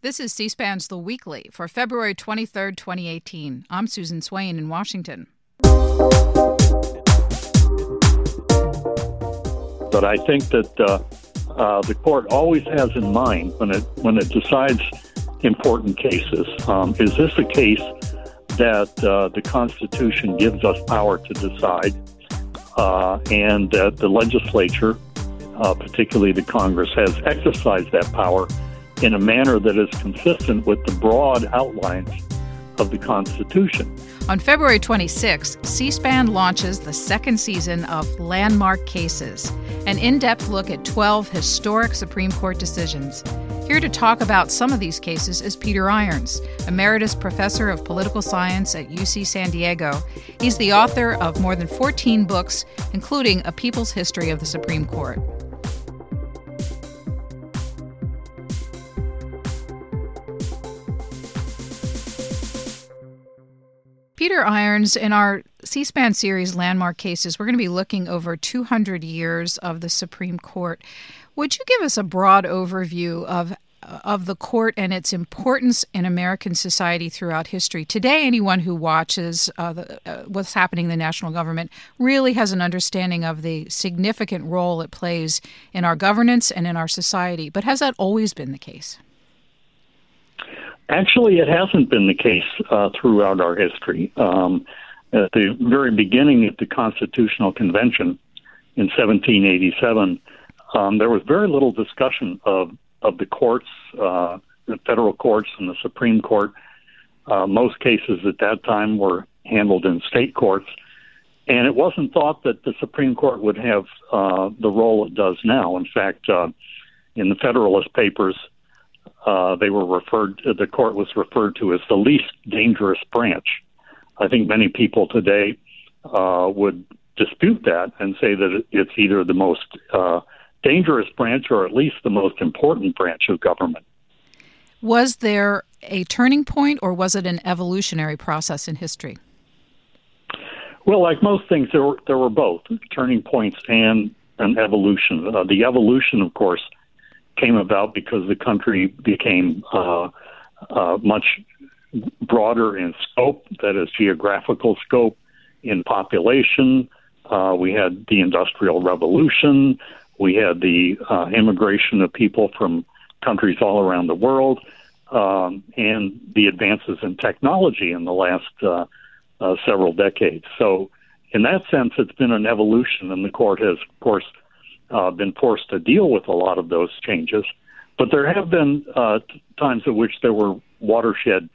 This is C SPAN's The Weekly for February 23rd, 2018. I'm Susan Swain in Washington. But I think that uh, uh, the court always has in mind when it when it decides important cases. Um, is this a case that uh, the Constitution gives us power to decide, uh, and that the legislature, uh, particularly the Congress, has exercised that power in a manner that is consistent with the broad outlines of the Constitution. On February 26, C SPAN launches the second season of Landmark Cases, an in depth look at 12 historic Supreme Court decisions. Here to talk about some of these cases is Peter Irons, Emeritus Professor of Political Science at UC San Diego. He's the author of more than 14 books, including A People's History of the Supreme Court. Peter Irons, in our C SPAN series Landmark Cases, we're going to be looking over 200 years of the Supreme Court. Would you give us a broad overview of of the court and its importance in American society throughout history. Today, anyone who watches uh, the, uh, what's happening in the national government really has an understanding of the significant role it plays in our governance and in our society. But has that always been the case? Actually, it hasn't been the case uh, throughout our history. Um, at the very beginning of the Constitutional Convention in 1787, um, there was very little discussion of, of the courts, uh, the federal courts and the Supreme Court. Uh, most cases at that time were handled in state courts, and it wasn't thought that the Supreme Court would have uh, the role it does now. In fact, uh, in the Federalist Papers, uh, they were referred. The court was referred to as the least dangerous branch. I think many people today uh, would dispute that and say that it's either the most uh, dangerous branch or at least the most important branch of government. Was there a turning point, or was it an evolutionary process in history? Well, like most things, there were there were both turning points and an evolution. Uh, the evolution, of course, came about because the country became uh, uh, much broader in scope, that is, geographical scope, in population. Uh, we had the Industrial Revolution. We had the uh, immigration of people from countries all around the world, um, and the advances in technology in the last uh, uh, several decades. So, in that sense, it's been an evolution, and the court has, of course, uh, been forced to deal with a lot of those changes. But there have been uh, times at which there were watershed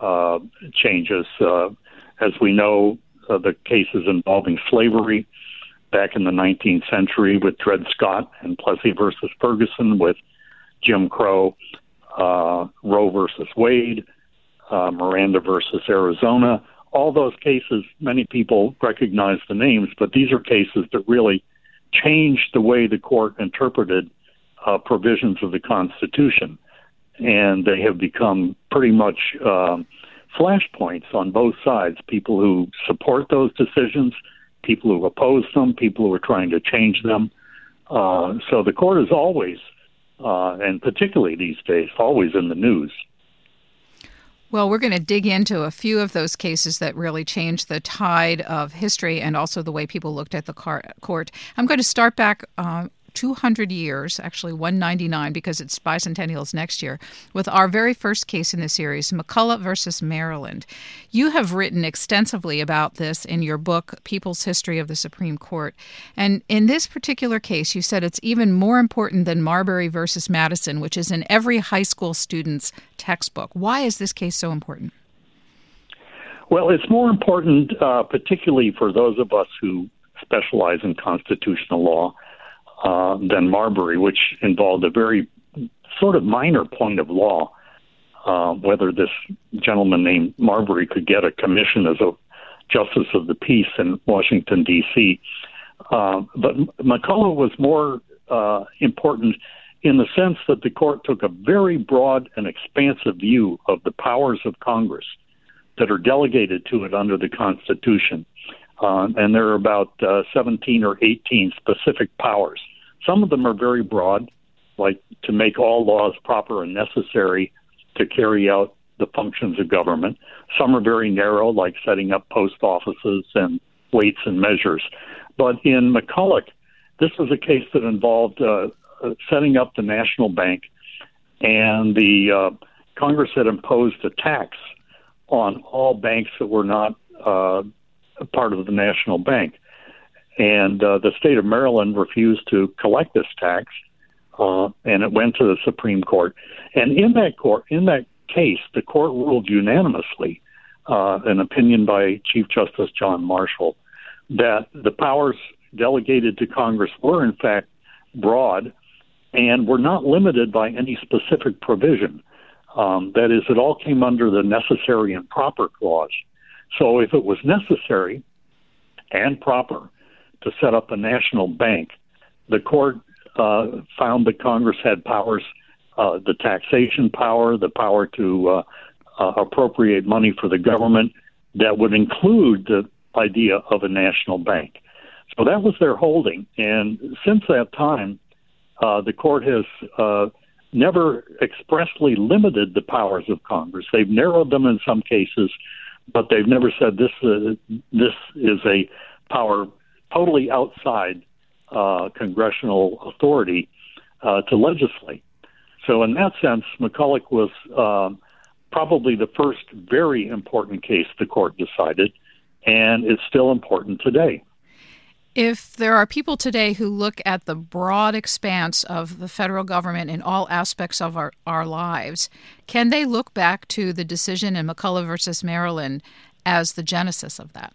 uh, changes. Uh, as we know, uh, the cases involving slavery back in the 19th century with Dred Scott and Plessy versus Ferguson, with Jim Crow, uh, Roe versus Wade, uh, Miranda versus Arizona. All those cases, many people recognize the names, but these are cases that really changed the way the court interpreted uh, provisions of the Constitution, and they have become pretty much um, flashpoints on both sides. People who support those decisions, people who oppose them, people who are trying to change them. Uh, so the court is always, uh, and particularly these days, always in the news. Well, we're going to dig into a few of those cases that really changed the tide of history and also the way people looked at the court. I'm going to start back uh, 200 years, actually 199 because it's bicentennials next year, with our very first case in the series, McCulloch versus Maryland. You have written extensively about this in your book, People's History of the Supreme Court. And in this particular case, you said it's even more important than Marbury versus Madison, which is in every high school student's textbook. Why is this case so important? Well, it's more important, uh, particularly for those of us who specialize in constitutional law uh, than Marbury, which involved a very sort of minor point of law, uh, whether this gentleman named Marbury could get a commission as a justice of the peace in Washington D.C. Uh, but McCulloch was more uh, important in the sense that the court took a very broad and expansive view of the powers of Congress that are delegated to it under the Constitution. Uh, and there are about uh, 17 or 18 specific powers. Some of them are very broad, like to make all laws proper and necessary to carry out the functions of government. Some are very narrow, like setting up post offices and weights and measures. But in McCulloch, this was a case that involved uh, uh, setting up the national bank, and the uh, Congress had imposed a tax on all banks that were not uh, part of the national bank. And uh, the state of Maryland refused to collect this tax, uh, and it went to the Supreme Court. And in that court, in that case, the court ruled unanimously, uh, an opinion by Chief Justice John Marshall, that the powers delegated to Congress were in fact broad and were not limited by any specific provision. Um, that is, it all came under the necessary and proper clause. So if it was necessary and proper to set up a national bank, the court uh, found that Congress had powers, uh, the taxation power, the power to uh, uh appropriate money for the government that would include the idea of a national bank. So that was their holding. And since that time, uh, the court has uh, never expressly limited the powers of Congress. They've narrowed them in some cases, but they've never said this uh, this is a power totally outside uh, congressional authority uh, to legislate. So, in that sense, McCulloch was um, probably the first very important case the court decided, and it's still important today. If there are people today who look at the broad expanse of the federal government in all aspects of our, our lives, can they look back to the decision in McCulloch versus Maryland as the genesis of that?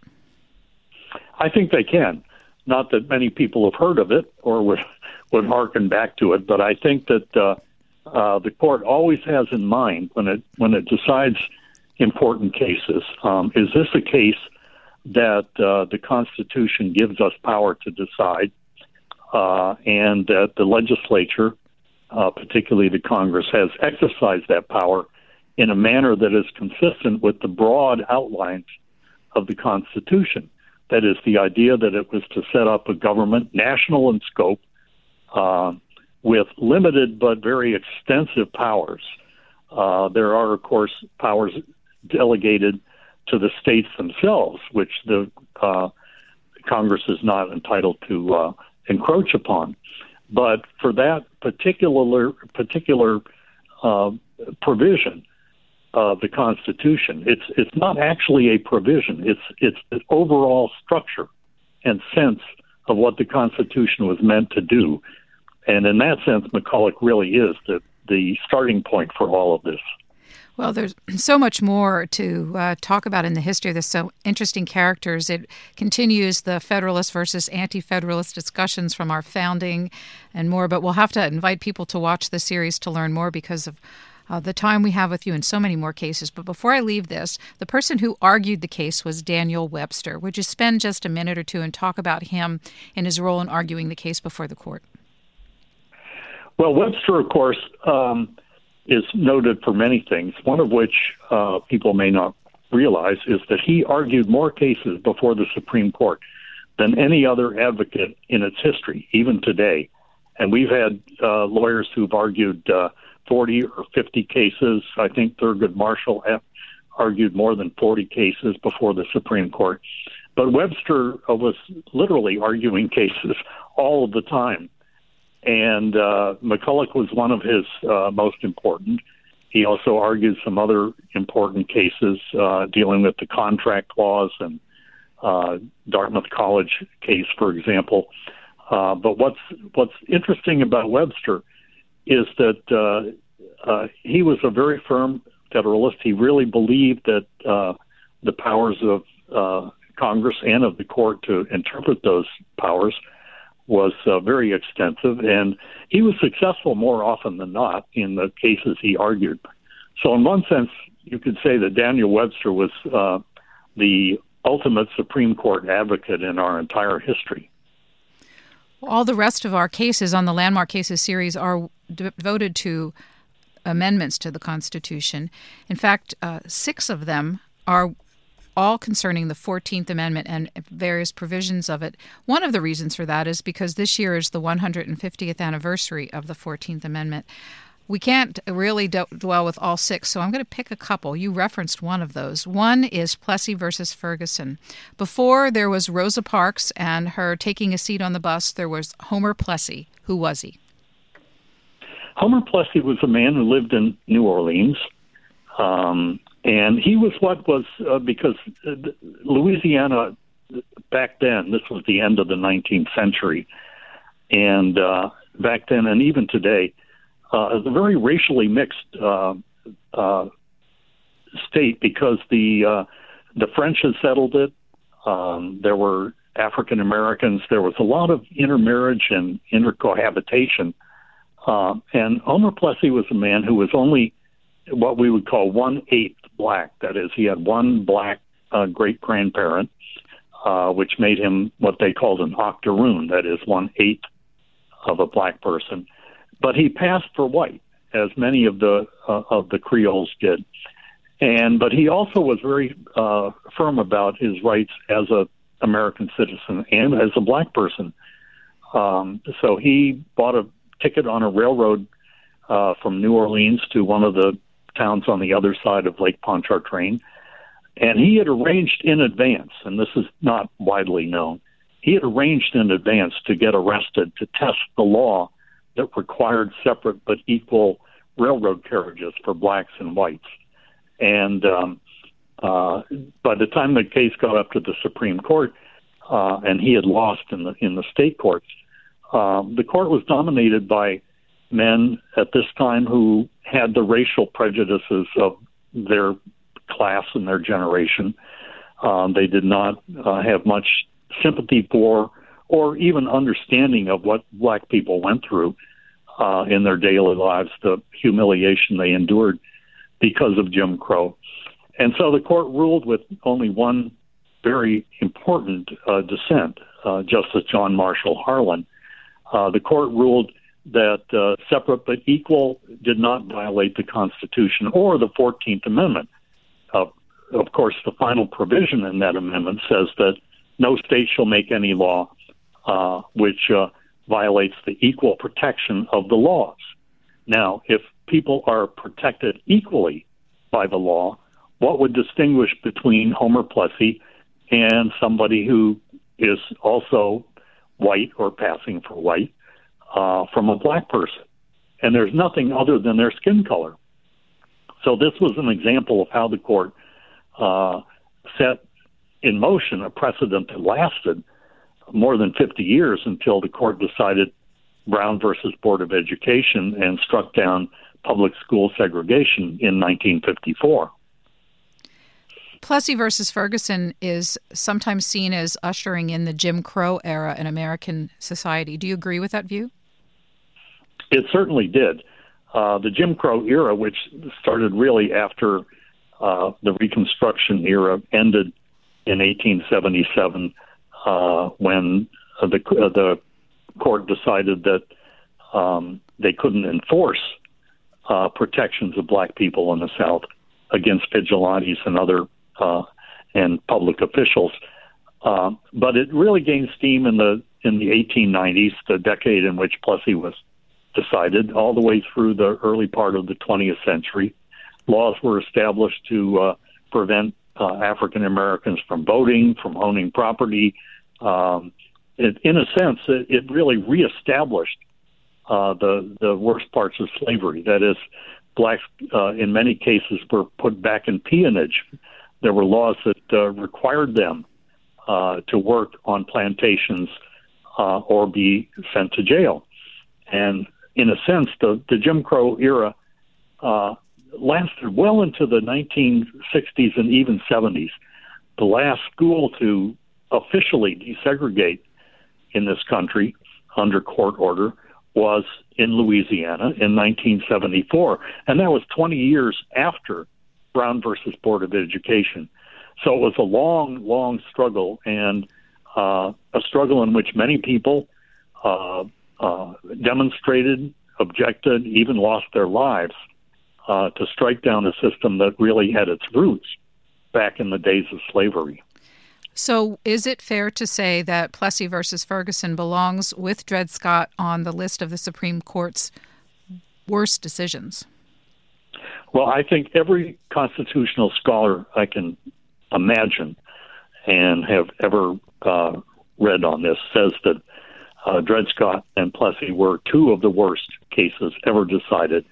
I think they can. Not that many people have heard of it or would would harken back to it, but I think that uh, uh, the court always has in mind when it when it decides important cases. Um, is this a case that uh, the Constitution gives us power to decide, uh, and that the legislature, uh, particularly the Congress, has exercised that power in a manner that is consistent with the broad outlines of the Constitution. That is, the idea that it was to set up a government, national in scope, uh, with limited but very extensive powers. Uh, there are, of course, powers delegated to the states themselves, which the uh, Congress is not entitled to uh, encroach upon. But for that particular particular uh, provision of the Constitution, it's it's not actually a provision. It's it's the overall structure and sense of what the Constitution was meant to do. And in that sense, McCulloch really is the the starting point for all of this. Well, there's so much more to uh, talk about in the history. There's so interesting characters. It continues the Federalist versus anti Federalist discussions from our founding and more, but we'll have to invite people to watch the series to learn more because of uh, the time we have with you in so many more cases. But before I leave this, the person who argued the case was Daniel Webster. Would you spend just a minute or two and talk about him and his role in arguing the case before the court? Well, Webster, of course, um, is noted for many things, one of which uh, people may not realize is that he argued more cases before the Supreme Court than any other advocate in its history, even today. And we've had uh, lawyers who've argued uh, 40 or 50 cases. I think Thurgood Marshall argued more than 40 cases before the Supreme Court. But Webster was literally arguing cases all of the time and uh, McCulloch was one of his uh, most important. He also argued some other important cases uh, dealing with the contract clause and uh, Dartmouth College case, for example. Uh, but what's what's interesting about Webster is that uh, uh, he was a very firm Federalist. He really believed that uh, the powers of uh, Congress and of the court to interpret those powers was uh, very extensive, and he was successful more often than not in the cases he argued. So, in one sense, you could say that Daniel Webster was uh, the ultimate Supreme Court advocate in our entire history. All the rest of our cases on the Landmark Cases series are devoted to amendments to the Constitution. In fact, uh, six of them are all concerning the 14th Amendment and various provisions of it. One of the reasons for that is because this year is the 150th anniversary of the 14th Amendment. We can't really do- dwell with all six, so I'm going to pick a couple. You referenced one of those. One is Plessy versus Ferguson. Before there was Rosa Parks and her taking a seat on the bus, there was Homer Plessy. Who was he? Homer Plessy was a man who lived in New Orleans. Um, and he was what was, uh, because uh, Louisiana back then, this was the end of the 19th century, and uh, back then and even today, uh, a very racially mixed uh, uh, state because the uh, the French had settled it. Um, there were African Americans. There was a lot of intermarriage and intercohabitation. Uh, and Homer Plessy was a man who was only what we would call one eighth black. That is, he had one black uh, great grandparent, uh, which made him what they called an octoroon. That is, one eighth of a black person. But he passed for white, as many of the uh, of the Creoles did. And but he also was very uh, firm about his rights as a American citizen and as a black person. Um, so he bought a ticket on a railroad uh, from New Orleans to one of the towns on the other side of Lake Pontchartrain, and he had arranged in advance, and this is not widely known. He had arranged in advance to get arrested to test the law that required separate but equal railroad carriages for blacks and whites. And um, uh, by the time the case got up to the Supreme Court, uh, and he had lost in the in the state courts, um, the court was dominated by men at this time who had the racial prejudices of their class and their generation. Um, they did not uh, have much sympathy for or even understanding of what black people went through uh, in their daily lives, the humiliation they endured because of Jim Crow. And so the court ruled with only one very important uh, dissent, uh, Justice John Marshall Harlan. Uh, the court ruled that uh, separate but equal did not violate the Constitution or the 14th Amendment. Uh, of course, the final provision in that amendment says that no state shall make any law uh, which uh, violates the equal protection of the laws. Now, if people are protected equally by the law, what would distinguish between Homer Plessy and somebody who is also white or passing for white uh, from a black person? And there's nothing other than their skin color. So this was an example of how the court uh, set in motion a precedent that lasted more than 50 years until the court decided Brown versus Board of Education and struck down public school segregation in 1954. Plessy versus Ferguson is sometimes seen as ushering in the Jim Crow era in American society. Do you agree with that view? It certainly did. Uh, the Jim Crow era, which started really after uh, the Reconstruction era, ended in 1877 uh, when the uh, the court decided that um, they couldn't enforce uh, protections of black people in the South against vigilantes and other uh, and public officials. Uh, but it really gained steam in the in the 1890s, the decade in which Plessy was decided, all the way through the early part of the 20th century. Laws were established to uh, prevent uh, African Americans from voting, from owning property. Um, it, in a sense, it, it really reestablished uh, the the worst parts of slavery. That is, blacks uh, in many cases were put back in peonage. There were laws that uh, required them uh, to work on plantations uh, or be sent to jail. And in a sense, the, the Jim Crow era uh, lasted well into the 1960s and even 70s. The last school to officially desegregate in this country under court order was in Louisiana in 1974, and that was 20 years after Brown versus Board of Education. So it was a long, long struggle, and uh, a struggle in which many people uh, uh, demonstrated, objected, even lost their lives uh, to strike down a system that really had its roots back in the days of slavery. So, is it fair to say that Plessy versus Ferguson belongs with Dred Scott on the list of the Supreme Court's worst decisions? Well, I think every constitutional scholar I can imagine and have ever uh, read on this says that uh, Dred Scott and Plessy were two of the worst cases ever decided.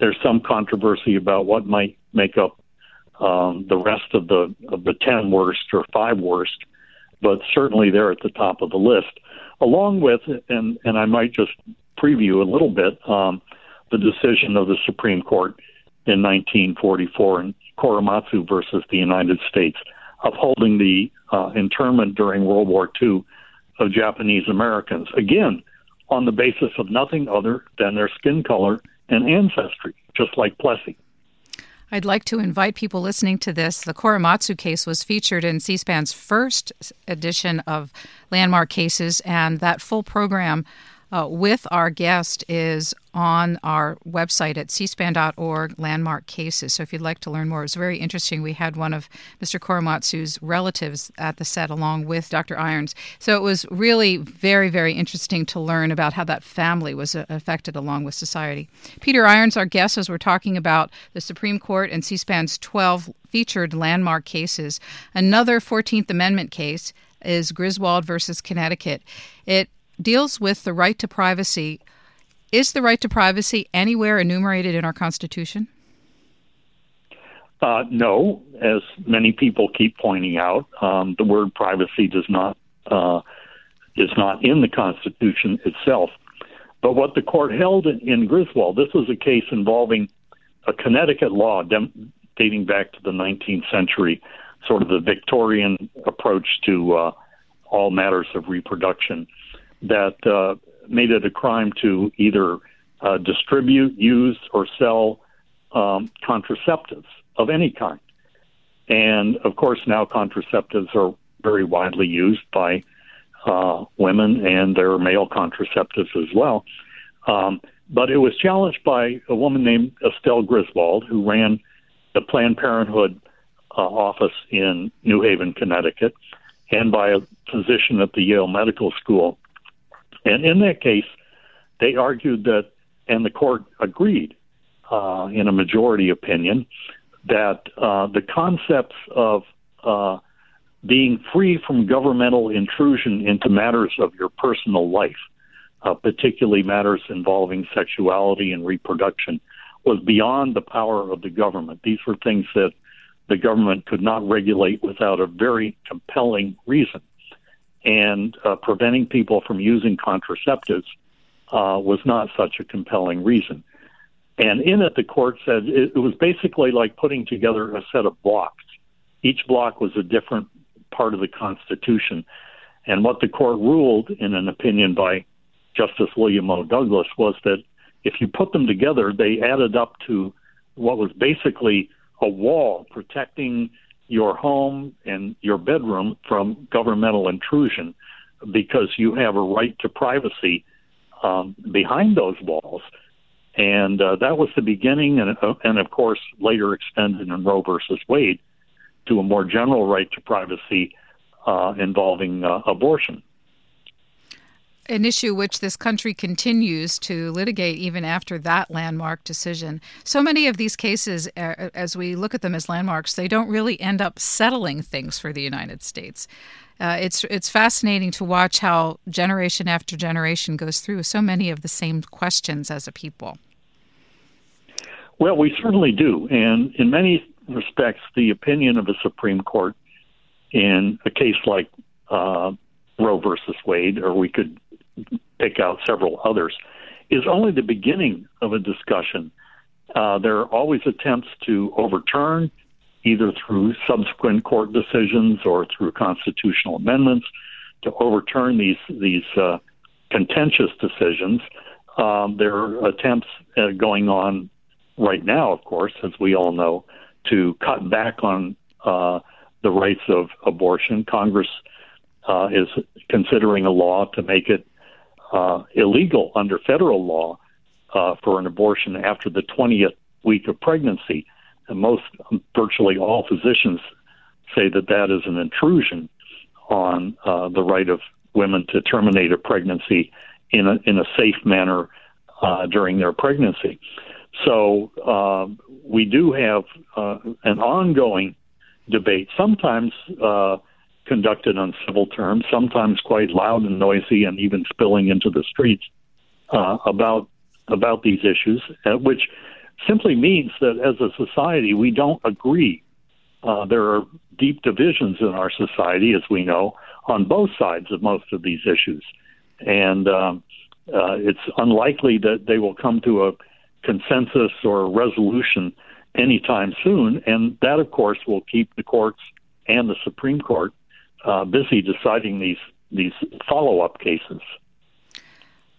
There's some controversy about what might make up um, the rest of the of the ten worst or five worst, but certainly they're at the top of the list, along with and and I might just preview a little bit um, the decision of the Supreme Court in 1944 in Korematsu versus the United States, upholding the uh, internment during World War II of Japanese Americans, again, on the basis of nothing other than their skin color and ancestry, just like Plessy. I'd like to invite people listening to this. The Korematsu case was featured in C SPAN's first edition of Landmark Cases, and that full program uh, with our guest is on our website at cspan.org, landmark cases. So if you'd like to learn more, it's very interesting. We had one of Mr. Korematsu's relatives at the set along with Dr. Irons. So it was really very, very interesting to learn about how that family was uh, affected along with society. Peter Irons, our guest, as we're talking about the Supreme Court and C SPAN's 12 featured landmark cases. Another 14th Amendment case is Griswold versus Connecticut. It deals with the right to privacy. Is the right to privacy anywhere enumerated in our Constitution? Uh, no, as many people keep pointing out, um, the word privacy does not uh, is not in the Constitution itself. But what the court held in, in Griswold, this was a case involving a Connecticut law dem- dating back to the 19th century, sort of the Victorian approach to uh, all matters of reproduction that uh, made it a crime to either uh, distribute, use, or sell um, contraceptives of any kind. And of course, now contraceptives are very widely used by uh, women, and their male contraceptives as well. Um, but it was challenged by a woman named Estelle Griswold, who ran the Planned Parenthood uh, office in New Haven, Connecticut, and by a physician at the Yale Medical School and in that case, they argued that, and the court agreed uh, in a majority opinion, that uh, the concepts of uh, being free from governmental intrusion into matters of your personal life, uh, particularly matters involving sexuality and reproduction, was beyond the power of the government. These were things that the government could not regulate without a very compelling reason and uh, preventing people from using contraceptives uh, was not such a compelling reason. And in it, the court said it, it was basically like putting together a set of blocks. Each block was a different part of the Constitution. And what the court ruled in an opinion by Justice William O. Douglas was that if you put them together, they added up to what was basically a wall protecting your home and your bedroom from governmental intrusion because you have a right to privacy um, behind those walls. And uh, that was the beginning, and, uh, and of course, later extended in Roe versus Wade to a more general right to privacy uh, involving uh, abortion an issue which this country continues to litigate even after that landmark decision. So many of these cases, as we look at them as landmarks, they don't really end up settling things for the United States. Uh, it's it's fascinating to watch how generation after generation goes through so many of the same questions as a people. Well, we certainly do, and in many respects, the opinion of the Supreme Court in a case like uh, Roe versus Wade, or we could pick out several others, is only the beginning of a discussion. Uh, there are always attempts to overturn, either through subsequent court decisions or through constitutional amendments, to overturn these these uh, contentious decisions. Um, there are attempts uh, going on right now, of course, as we all know, to cut back on uh, the rights of abortion. Congress uh, is considering a law to make it uh, illegal under federal law uh, for an abortion after the 20th week of pregnancy. And most, virtually all physicians say that that is an intrusion on uh, the right of women to terminate a pregnancy in a, in a safe manner uh, during their pregnancy. So uh, we do have uh, an ongoing debate, sometimes uh, conducted on civil terms, sometimes quite loud and noisy, and even spilling into the streets uh, about about these issues, uh, which simply means that as a society we don't agree. Uh, there are deep divisions in our society, as we know, on both sides of most of these issues, and um, uh, it's unlikely that they will come to a consensus or a resolution anytime soon. And that, of course, will keep the courts and the Supreme Court uh, busy deciding these these follow up cases.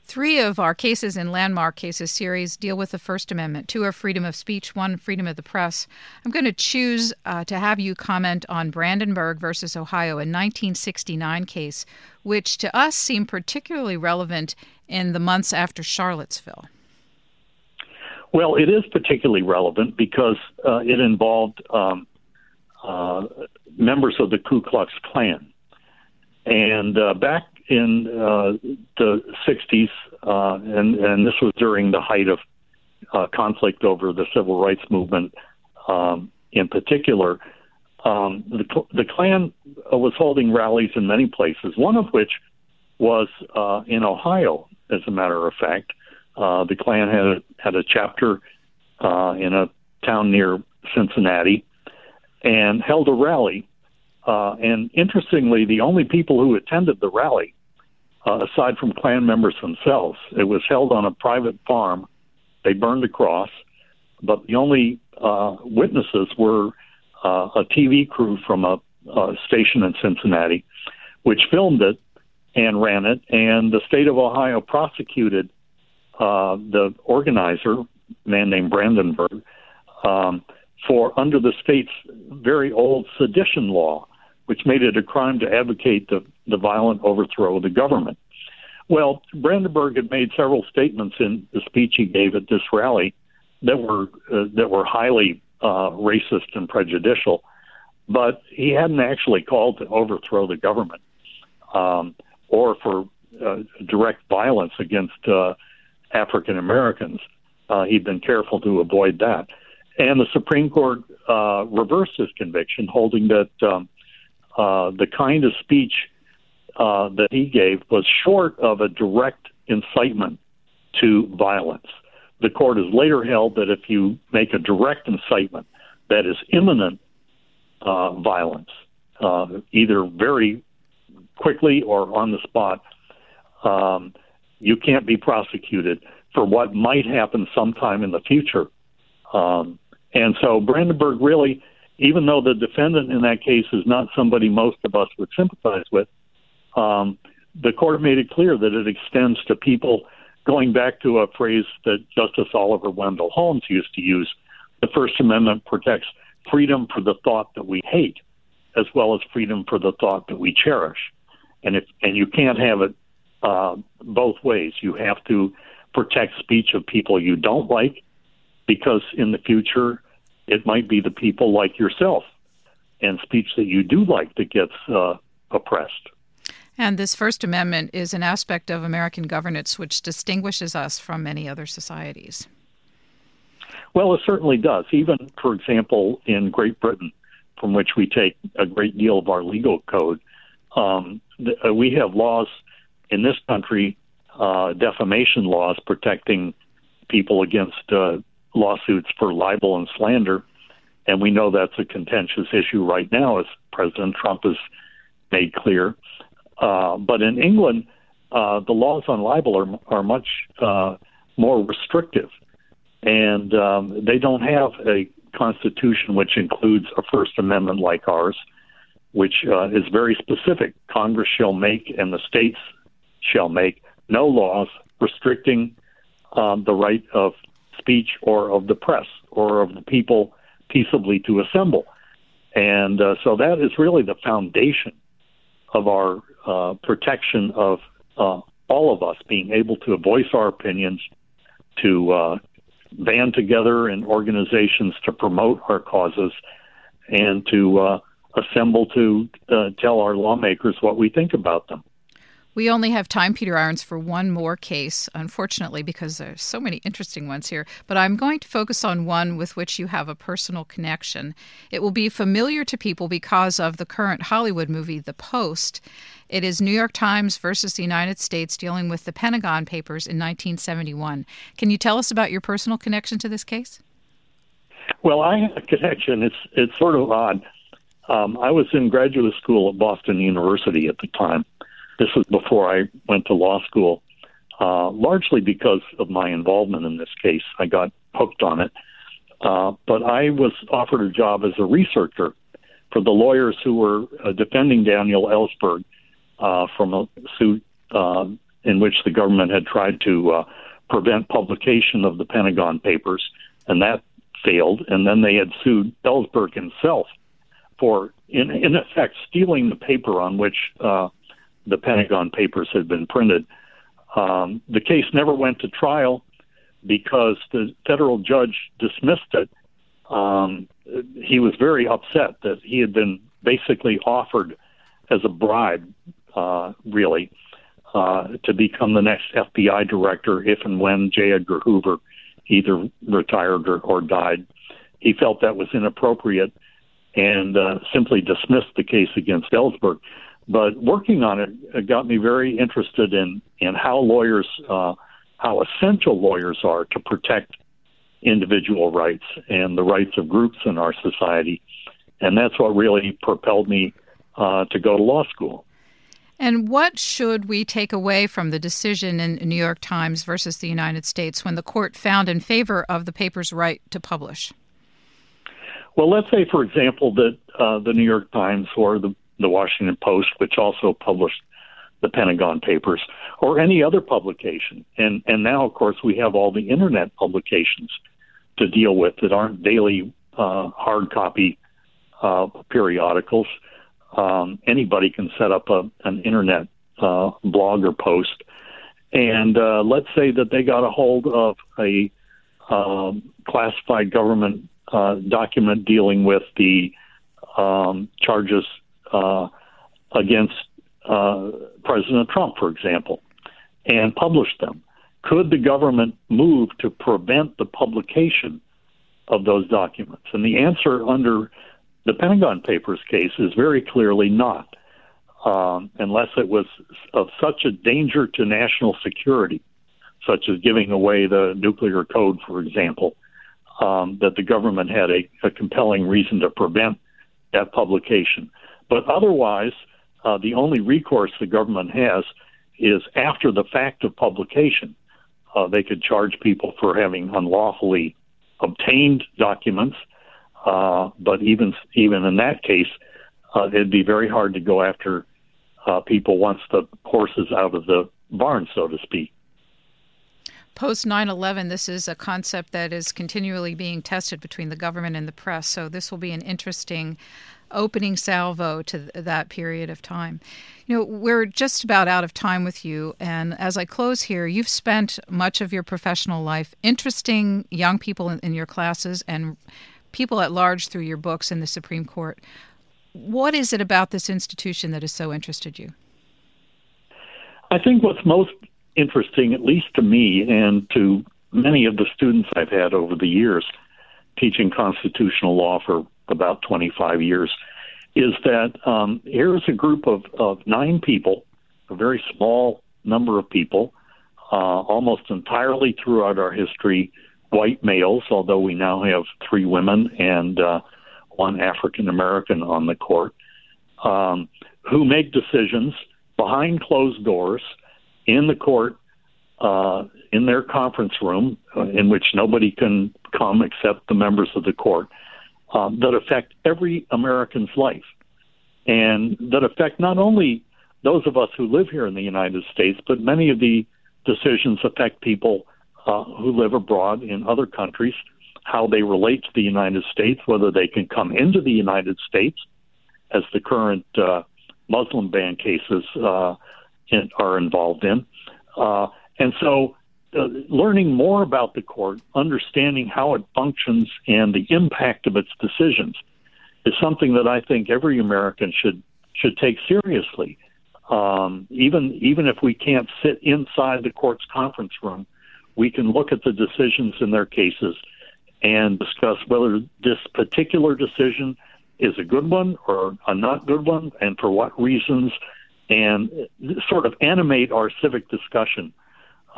Three of our cases in Landmark Cases series deal with the First Amendment. Two are freedom of speech, one freedom of the press. I'm going to choose uh, to have you comment on Brandenburg versus Ohio, a 1969 case, which to us seemed particularly relevant in the months after Charlottesville. Well, it is particularly relevant because uh, it involved um, uh, members of the Ku Klux Klan. And uh, back in uh, the 60s, uh, and, and this was during the height of uh, conflict over the civil rights movement um, in particular. Um, the, the Klan was holding rallies in many places, one of which was uh, in Ohio, as a matter of fact. Uh, the Klan had had a chapter uh, in a town near Cincinnati and held a rally. Uh, and interestingly, the only people who attended the rally uh, aside from Klan members themselves. It was held on a private farm. They burned the cross, but the only uh, witnesses were uh, a TV crew from a, a station in Cincinnati, which filmed it and ran it. And the state of Ohio prosecuted uh, the organizer, a man named Brandenburg, um, for under the state's very old sedition law, which made it a crime to advocate the the violent overthrow of the government. Well, Brandenburg had made several statements in the speech he gave at this rally that were uh, that were highly uh, racist and prejudicial, but he hadn't actually called to overthrow the government um, or for uh, direct violence against uh, African Americans. Uh, he'd been careful to avoid that, and the Supreme Court uh, reversed his conviction, holding that um, the kind of speech uh, that he gave was short of a direct incitement to violence. The court has later held that if you make a direct incitement that is imminent uh, violence, uh, either very quickly or on the spot, um, you can't be prosecuted for what might happen sometime in the future. Um, and so Brandenburg really, even though the defendant in that case is not somebody most of us would sympathize with, um, the court made it clear that it extends to people going back to a phrase that Justice Oliver Wendell Holmes used to use. The First Amendment protects freedom for the thought that we hate, as well as freedom for the thought that we cherish. And if and you can't have it uh, both ways. You have to protect speech of people you don't like, because in the future it might be the people like yourself and speech that you do like that gets uh, oppressed. And this First Amendment is an aspect of American governance which distinguishes us from many other societies. Well, it certainly does. Even, for example, in Great Britain, from which we take a great deal of our legal code, um, th- uh, we have laws in this country, uh, defamation laws protecting people against uh, lawsuits for libel and slander. And we know that's a contentious issue right now, as President Trump has made clear. Uh, but in England, uh, the laws on libel are, are much uh, more restrictive, and um, they don't have a constitution which includes a First Amendment like ours, which uh, is very specific. Congress shall make and the states shall make no laws restricting um, the right of speech or of the press or of the people peaceably to assemble. And uh, so that is really the foundation of our uh, protection of uh, all of us being able to voice our opinions, to uh, band together in organizations to promote our causes, and to uh, assemble to uh, tell our lawmakers what we think about them. We only have time, Peter Irons, for one more case, unfortunately, because there's so many interesting ones here. But I'm going to focus on one with which you have a personal connection. It will be familiar to people because of the current Hollywood movie, The Post. It is New York Times versus the United States dealing with the Pentagon Papers in 1971. Can you tell us about your personal connection to this case? Well, I have a connection. It's it's sort of odd. Um, I was in graduate school at Boston University at the time. This was before I went to law school, uh, largely because of my involvement in this case. I got hooked on it. Uh, but I was offered a job as a researcher for the lawyers who were uh, defending Daniel Ellsberg uh, from a suit uh, in which the government had tried to uh, prevent publication of the Pentagon Papers, and that failed. And then they had sued Ellsberg himself for, in, in effect, stealing the paper on which uh, the Pentagon Papers had been printed. Um, the case never went to trial because the federal judge dismissed it. Um, he was very upset that he had been basically offered as a bribe, uh, really, uh, to become the next FBI director if and when J. Edgar Hoover either retired or, or died. He felt that was inappropriate and uh, simply dismissed the case against Ellsberg. But working on it, got me very interested in in how lawyers, uh, how essential lawyers are to protect individual rights and the rights of groups in our society, and that's what really propelled me uh, to go to law school. And what should we take away from the decision in New York Times versus the United States when the court found in favor of the paper's right to publish? Well, let's say, for example, that uh, the New York Times or the, the Washington Post, which also published the Pentagon Papers, or any other publication, and and now, of course, we have all the internet publications to deal with that aren't daily uh, hard copy uh, periodicals um, anybody can set up a, an internet uh, blog or post. And uh, let's say that they got a hold of a uh, classified government uh, document dealing with the um, charges uh, against uh, President Trump, for example, and published them. Could the government move to prevent the publication of those documents? And the answer under the Pentagon Papers case is very clearly not, um, unless it was of such a danger to national security, such as giving away the nuclear code, for example, um, that the government had a, a, compelling reason to prevent that publication. But otherwise, uh, the only recourse the government has is after the fact of publication. Uh, they could charge people for having unlawfully obtained documents uh, but even even in that case, uh, it'd be very hard to go after uh, people once the horse is out of the barn, so to speak. Post 9 11, this is a concept that is continually being tested between the government and the press. So, this will be an interesting opening salvo to th- that period of time. You know, we're just about out of time with you. And as I close here, you've spent much of your professional life interesting young people in, in your classes and people at large through your books in the Supreme Court. What is it about this institution that has so interested you? I think what's most interesting, at least to me and to many of the students I've had over the years, teaching constitutional law for about 25 years, is that um, here's a group of, of nine people, a very small number of people, uh, almost entirely throughout our history, white males, although we now have three women and uh, one African American on the court, um, who make decisions behind closed doors in the court, uh, in their conference room, uh, in which nobody can come except the members of the court, um, that affect every American's life. And that affect not only those of us who live here in the United States, but many of the decisions affect people uh, who live abroad in other countries, how they relate to the United States, whether they can come into the United States, as the current uh, Muslim ban cases uh, in, are involved in. Uh, and so, uh, learning more about the court, understanding how it functions, and the impact of its decisions is something that I think every American should should take seriously. Um, even even if we can't sit inside the court's conference room, we can look at the decisions in their cases and discuss whether this particular decision is a good one or a not good one, and for what reasons, and sort of animate our civic discussion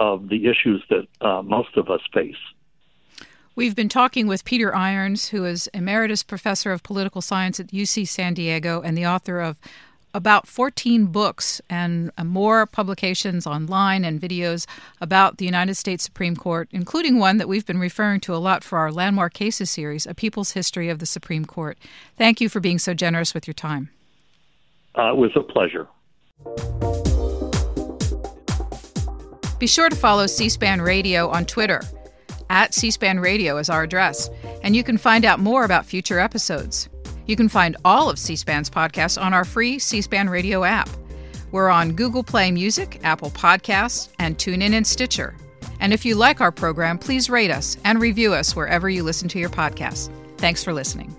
of the issues that uh, most of us face. We've been talking with Peter Irons, who is Emeritus Professor of Political Science at UC San Diego and the author of about 14 books and more publications online and videos about the United States Supreme Court, including one that we've been referring to a lot for our Landmark Cases series, A People's History of the Supreme Court. Thank you for being so generous with your time. Uh, it was a pleasure. Be sure to follow C SPAN Radio on Twitter. At C SPAN Radio is our address, and you can find out more about future episodes. You can find all of C SPAN's podcasts on our free C SPAN radio app. We're on Google Play Music, Apple Podcasts, and TuneIn and Stitcher. And if you like our program, please rate us and review us wherever you listen to your podcasts. Thanks for listening.